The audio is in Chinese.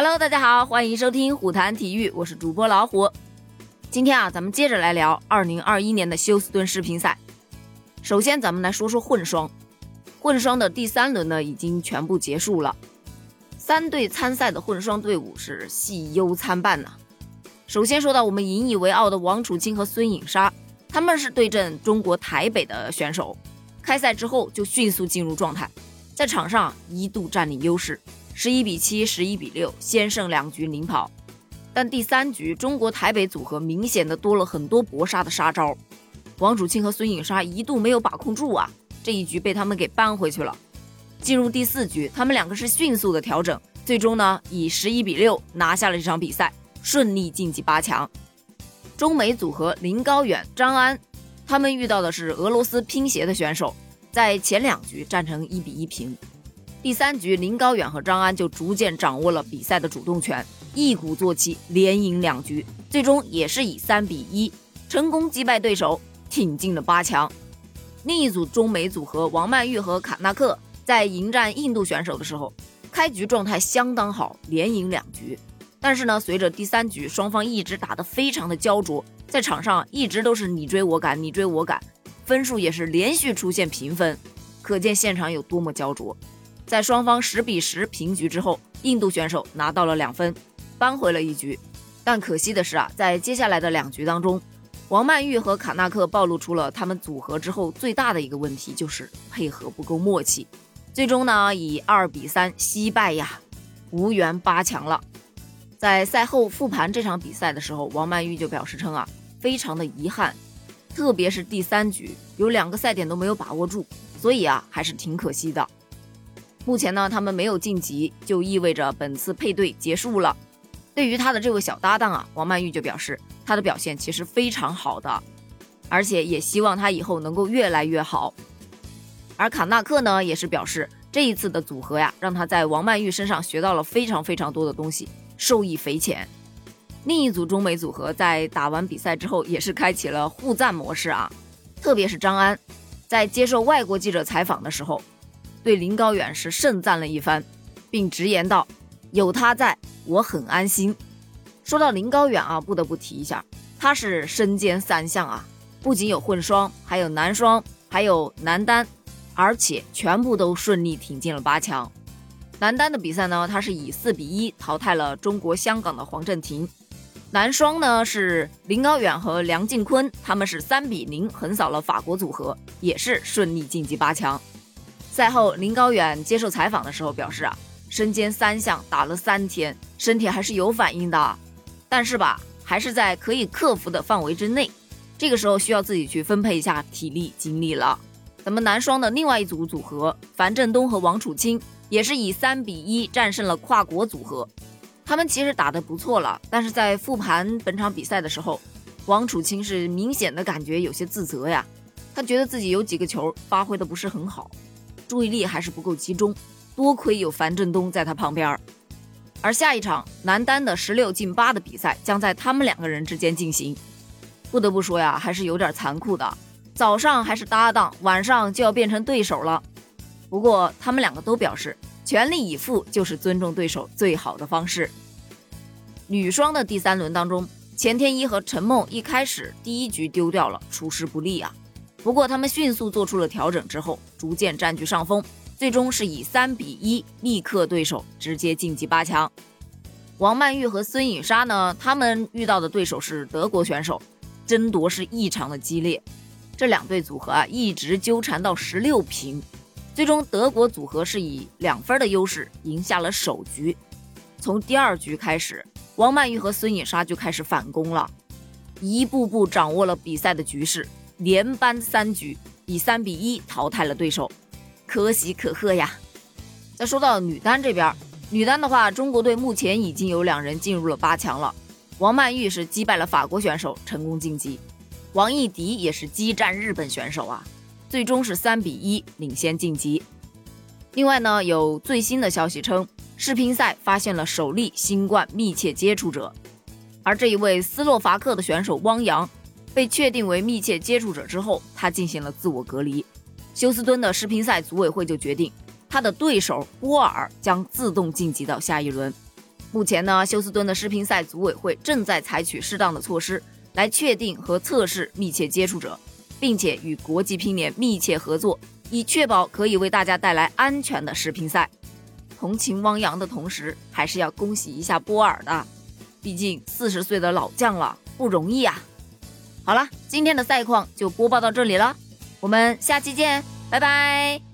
Hello，大家好，欢迎收听虎谈体育，我是主播老虎。今天啊，咱们接着来聊2021年的休斯顿世乒赛。首先，咱们来说说混双。混双的第三轮呢，已经全部结束了。三队参赛的混双队伍是喜忧参半呐。首先说到我们引以为傲的王楚钦和孙颖莎，他们是对阵中国台北的选手。开赛之后就迅速进入状态，在场上一度占领优势，十一比七、十一比六，先胜两局领跑。但第三局中国台北组合明显的多了很多搏杀的杀招，王楚钦和孙颖莎一度没有把控住啊，这一局被他们给扳回去了。进入第四局，他们两个是迅速的调整，最终呢以十一比六拿下了这场比赛，顺利晋级八强。中美组合林高远、张安。他们遇到的是俄罗斯乒协的选手，在前两局战成一比一平。第三局，林高远和张安就逐渐掌握了比赛的主动权，一鼓作气连赢两局，最终也是以三比一成功击败对手，挺进了八强。另一组中美组合王曼玉和卡纳克在迎战印度选手的时候，开局状态相当好，连赢两局。但是呢，随着第三局双方一直打得非常的焦灼。在场上一直都是你追我赶，你追我赶，分数也是连续出现平分，可见现场有多么焦灼。在双方十比十平局之后，印度选手拿到了两分，扳回了一局。但可惜的是啊，在接下来的两局当中，王曼玉和卡纳克暴露出了他们组合之后最大的一个问题，就是配合不够默契。最终呢，以二比三惜败呀，无缘八强了。在赛后复盘这场比赛的时候，王曼玉就表示称啊。非常的遗憾，特别是第三局有两个赛点都没有把握住，所以啊还是挺可惜的。目前呢，他们没有晋级，就意味着本次配对结束了。对于他的这位小搭档啊，王曼玉就表示他的表现其实非常好的，而且也希望他以后能够越来越好。而卡纳克呢，也是表示这一次的组合呀，让他在王曼玉身上学到了非常非常多的东西，受益匪浅。另一组中美组合在打完比赛之后，也是开启了互赞模式啊。特别是张安，在接受外国记者采访的时候，对林高远是盛赞了一番，并直言道：“有他在，我很安心。”说到林高远啊，不得不提一下，他是身兼三项啊，不仅有混双，还有男双，还有男单，而且全部都顺利挺进了八强。男单的比赛呢，他是以四比一淘汰了中国香港的黄镇廷。男双呢是林高远和梁靖昆，他们是三比零横扫了法国组合，也是顺利晋级八强。赛后，林高远接受采访的时候表示啊，身兼三项打了三天，身体还是有反应的，但是吧，还是在可以克服的范围之内。这个时候需要自己去分配一下体力精力了。咱们男双的另外一组组合樊振东和王楚钦，也是以三比一战胜了跨国组合。他们其实打得不错了，但是在复盘本场比赛的时候，王楚钦是明显的感觉有些自责呀。他觉得自己有几个球发挥的不是很好，注意力还是不够集中。多亏有樊振东在他旁边。而下一场男单的十六进八的比赛将在他们两个人之间进行。不得不说呀，还是有点残酷的。早上还是搭档，晚上就要变成对手了。不过他们两个都表示。全力以赴就是尊重对手最好的方式。女双的第三轮当中，钱天一和陈梦一开始第一局丢掉了，出师不利啊。不过他们迅速做出了调整之后，逐渐占据上风，最终是以三比一力克对手，直接晋级八强。王曼玉和孙颖莎呢，他们遇到的对手是德国选手，争夺是异常的激烈。这两对组合啊，一直纠缠到十六平。最终，德国组合是以两分的优势赢下了首局。从第二局开始，王曼玉和孙颖莎就开始反攻了，一步步掌握了比赛的局势，连扳三局，以三比一淘汰了对手，可喜可贺呀！再说到女单这边，女单的话，中国队目前已经有两人进入了八强了。王曼玉是击败了法国选手，成功晋级；王艺迪也是激战日本选手啊。最终是三比一领先晋级。另外呢，有最新的消息称，世乒赛发现了首例新冠密切接触者，而这一位斯洛伐克的选手汪洋被确定为密切接触者之后，他进行了自我隔离。休斯敦的世乒赛组委会就决定，他的对手波尔将自动晋级到下一轮。目前呢，休斯敦的世乒赛组委会正在采取适当的措施来确定和测试密切接触者，并且与国际乒联密切合作，以确保可以为大家带来安全的世乒赛。同情汪洋的同时，还是要恭喜一下波尔的，毕竟四十岁的老将了，不容易啊。好了，今天的赛况就播报到这里了，我们下期见，拜拜。